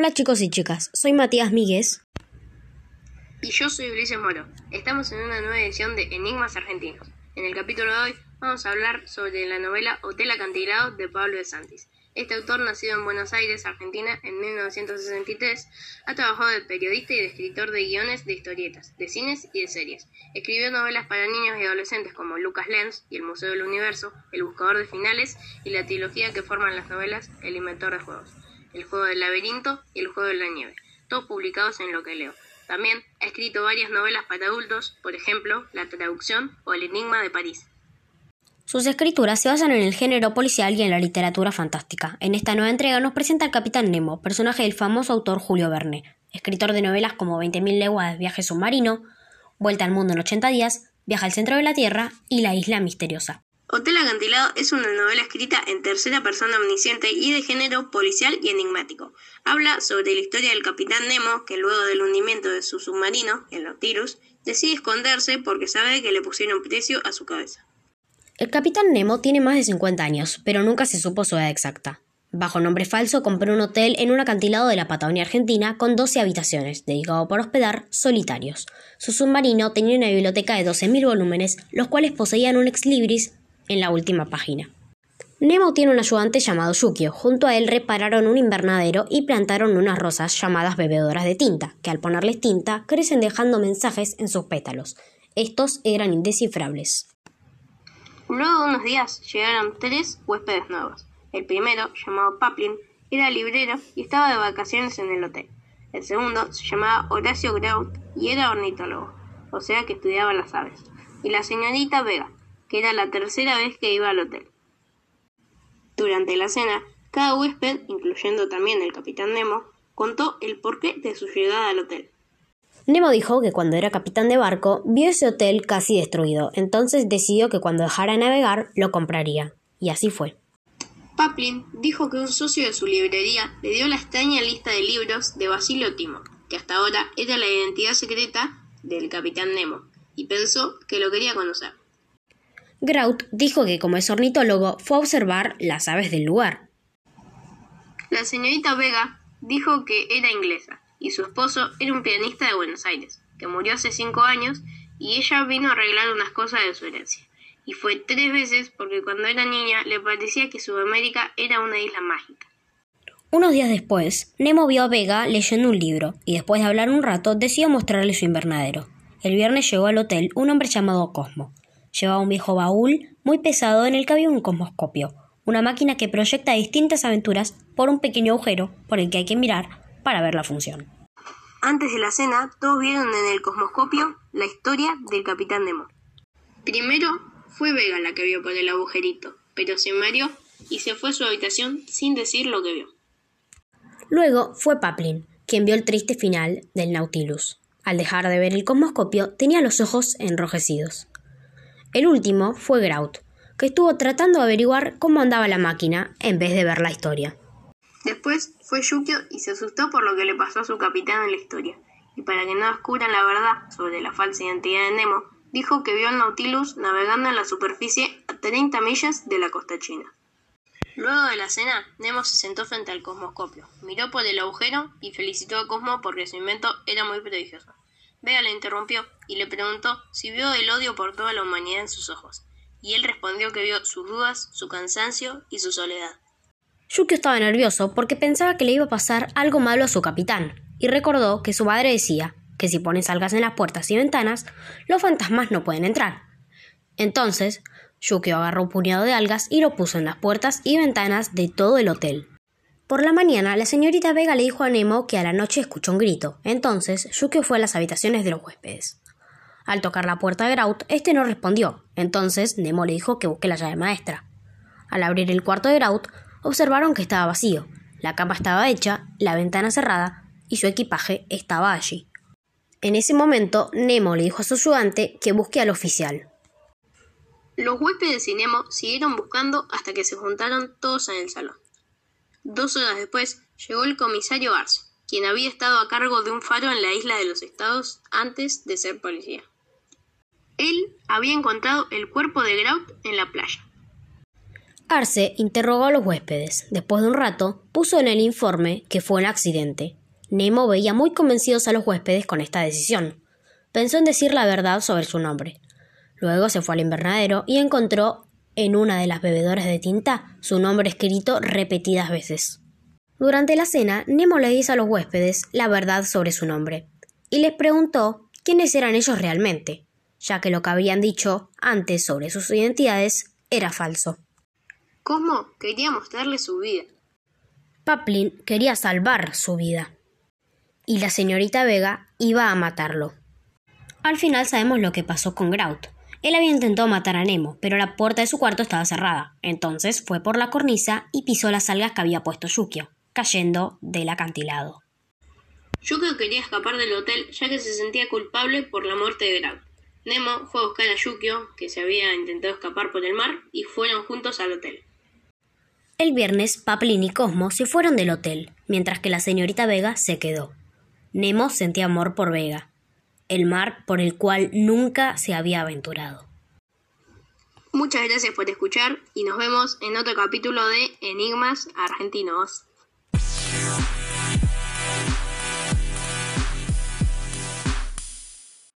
Hola chicos y chicas, soy Matías Míguez. Y yo soy Ulises Moro. Estamos en una nueva edición de Enigmas Argentinos. En el capítulo de hoy vamos a hablar sobre la novela Hotel Acantilado de Pablo de Santis. Este autor, nacido en Buenos Aires, Argentina, en 1963, ha trabajado de periodista y de escritor de guiones de historietas, de cines y de series. Escribió novelas para niños y adolescentes como Lucas Lenz y El Museo del Universo, El Buscador de Finales y la trilogía que forman las novelas El Inventor de Juegos, El Juego del Laberinto y El Juego de la Nieve, todos publicados en Lo que leo. También ha escrito varias novelas para adultos, por ejemplo, La Traducción o El Enigma de París. Sus escrituras se basan en el género policial y en la literatura fantástica. En esta nueva entrega nos presenta al Capitán Nemo, personaje del famoso autor Julio Verne, escritor de novelas como 20.000 leguas de viaje submarino, Vuelta al mundo en 80 días, Viaja al centro de la Tierra y La isla misteriosa. Hotel Acantilado es una novela escrita en tercera persona omnisciente y de género policial y enigmático. Habla sobre la historia del capitán Nemo, que luego del hundimiento de su submarino, el Nautilus, decide esconderse porque sabe que le pusieron precio a su cabeza. El capitán Nemo tiene más de 50 años, pero nunca se supo su edad exacta. Bajo nombre falso compró un hotel en un acantilado de la Patagonia Argentina con 12 habitaciones, dedicado para hospedar solitarios. Su submarino tenía una biblioteca de 12.000 volúmenes, los cuales poseían un ex libris en la última página. Nemo tiene un ayudante llamado Yukio. Junto a él repararon un invernadero y plantaron unas rosas llamadas bebedoras de tinta, que al ponerles tinta crecen dejando mensajes en sus pétalos. Estos eran indescifrables. Luego de unos días llegaron tres huéspedes nuevos. El primero, llamado Paplin, era librero y estaba de vacaciones en el hotel. El segundo se llamaba Horacio Grout y era ornitólogo, o sea que estudiaba las aves. Y la señorita Vega, que era la tercera vez que iba al hotel. Durante la cena, cada huésped, incluyendo también el capitán Nemo, contó el porqué de su llegada al hotel. Nemo dijo que cuando era capitán de barco vio ese hotel casi destruido, entonces decidió que cuando dejara de navegar lo compraría. Y así fue. Paplin dijo que un socio de su librería le dio la extraña lista de libros de Basilio Timo, que hasta ahora era la identidad secreta del capitán Nemo, y pensó que lo quería conocer. Grout dijo que como es ornitólogo fue a observar las aves del lugar. La señorita Vega dijo que era inglesa y su esposo era un pianista de Buenos Aires, que murió hace cinco años y ella vino a arreglar unas cosas de su herencia. Y fue tres veces porque cuando era niña le parecía que Sudamérica era una isla mágica. Unos días después, Nemo vio a Vega leyendo un libro y después de hablar un rato decidió mostrarle su invernadero. El viernes llegó al hotel un hombre llamado Cosmo. Llevaba un viejo baúl muy pesado en el que había un cosmoscopio, una máquina que proyecta distintas aventuras por un pequeño agujero por el que hay que mirar para ver la función. Antes de la cena, todos vieron en el cosmoscopio la historia del capitán Nemo. Primero fue Vega la que vio por el agujerito, pero se mareó y se fue a su habitación sin decir lo que vio. Luego fue Paplin, quien vio el triste final del Nautilus. Al dejar de ver el cosmoscopio, tenía los ojos enrojecidos. El último fue Grout, que estuvo tratando de averiguar cómo andaba la máquina en vez de ver la historia. Después fue Yukio y se asustó por lo que le pasó a su capitán en la historia. Y para que no descubran la verdad sobre la falsa identidad de Nemo, dijo que vio al Nautilus navegando en la superficie a 30 millas de la costa china. Luego de la cena, Nemo se sentó frente al cosmoscopio, miró por el agujero y felicitó a Cosmo porque su invento era muy prodigioso. Vega le interrumpió y le preguntó si vio el odio por toda la humanidad en sus ojos, y él respondió que vio sus dudas, su cansancio y su soledad. Yukio estaba nervioso porque pensaba que le iba a pasar algo malo a su capitán, y recordó que su madre decía que si pones algas en las puertas y ventanas, los fantasmas no pueden entrar. Entonces, Yukio agarró un puñado de algas y lo puso en las puertas y ventanas de todo el hotel. Por la mañana, la señorita Vega le dijo a Nemo que a la noche escuchó un grito. Entonces, Yukio fue a las habitaciones de los huéspedes. Al tocar la puerta de Grout, este no respondió. Entonces, Nemo le dijo que busque la llave maestra. Al abrir el cuarto de Grout, observaron que estaba vacío. La cama estaba hecha, la ventana cerrada y su equipaje estaba allí. En ese momento, Nemo le dijo a su ayudante que busque al oficial. Los huéspedes y Nemo siguieron buscando hasta que se juntaron todos en el salón. Dos horas después llegó el comisario Arce, quien había estado a cargo de un faro en la isla de los estados antes de ser policía. Él había encontrado el cuerpo de Grout en la playa. Arce interrogó a los huéspedes. Después de un rato, puso en el informe que fue un accidente. Nemo veía muy convencidos a los huéspedes con esta decisión. Pensó en decir la verdad sobre su nombre. Luego se fue al invernadero y encontró en una de las bebedoras de tinta su nombre escrito repetidas veces. Durante la cena, Nemo le dice a los huéspedes la verdad sobre su nombre y les preguntó quiénes eran ellos realmente, ya que lo que habían dicho antes sobre sus identidades era falso. Cosmo quería mostrarle su vida. Paplin quería salvar su vida. Y la señorita Vega iba a matarlo. Al final sabemos lo que pasó con Grout. Él había intentado matar a Nemo, pero la puerta de su cuarto estaba cerrada. Entonces fue por la cornisa y pisó las algas que había puesto Yukio, cayendo del acantilado. Yukio quería escapar del hotel ya que se sentía culpable por la muerte de Grout. Nemo fue a buscar a Yukio, que se había intentado escapar por el mar, y fueron juntos al hotel. El viernes, Paplin y Cosmo se fueron del hotel, mientras que la señorita Vega se quedó. Nemo sentía amor por Vega, el mar por el cual nunca se había aventurado. Muchas gracias por escuchar y nos vemos en otro capítulo de Enigmas Argentinos.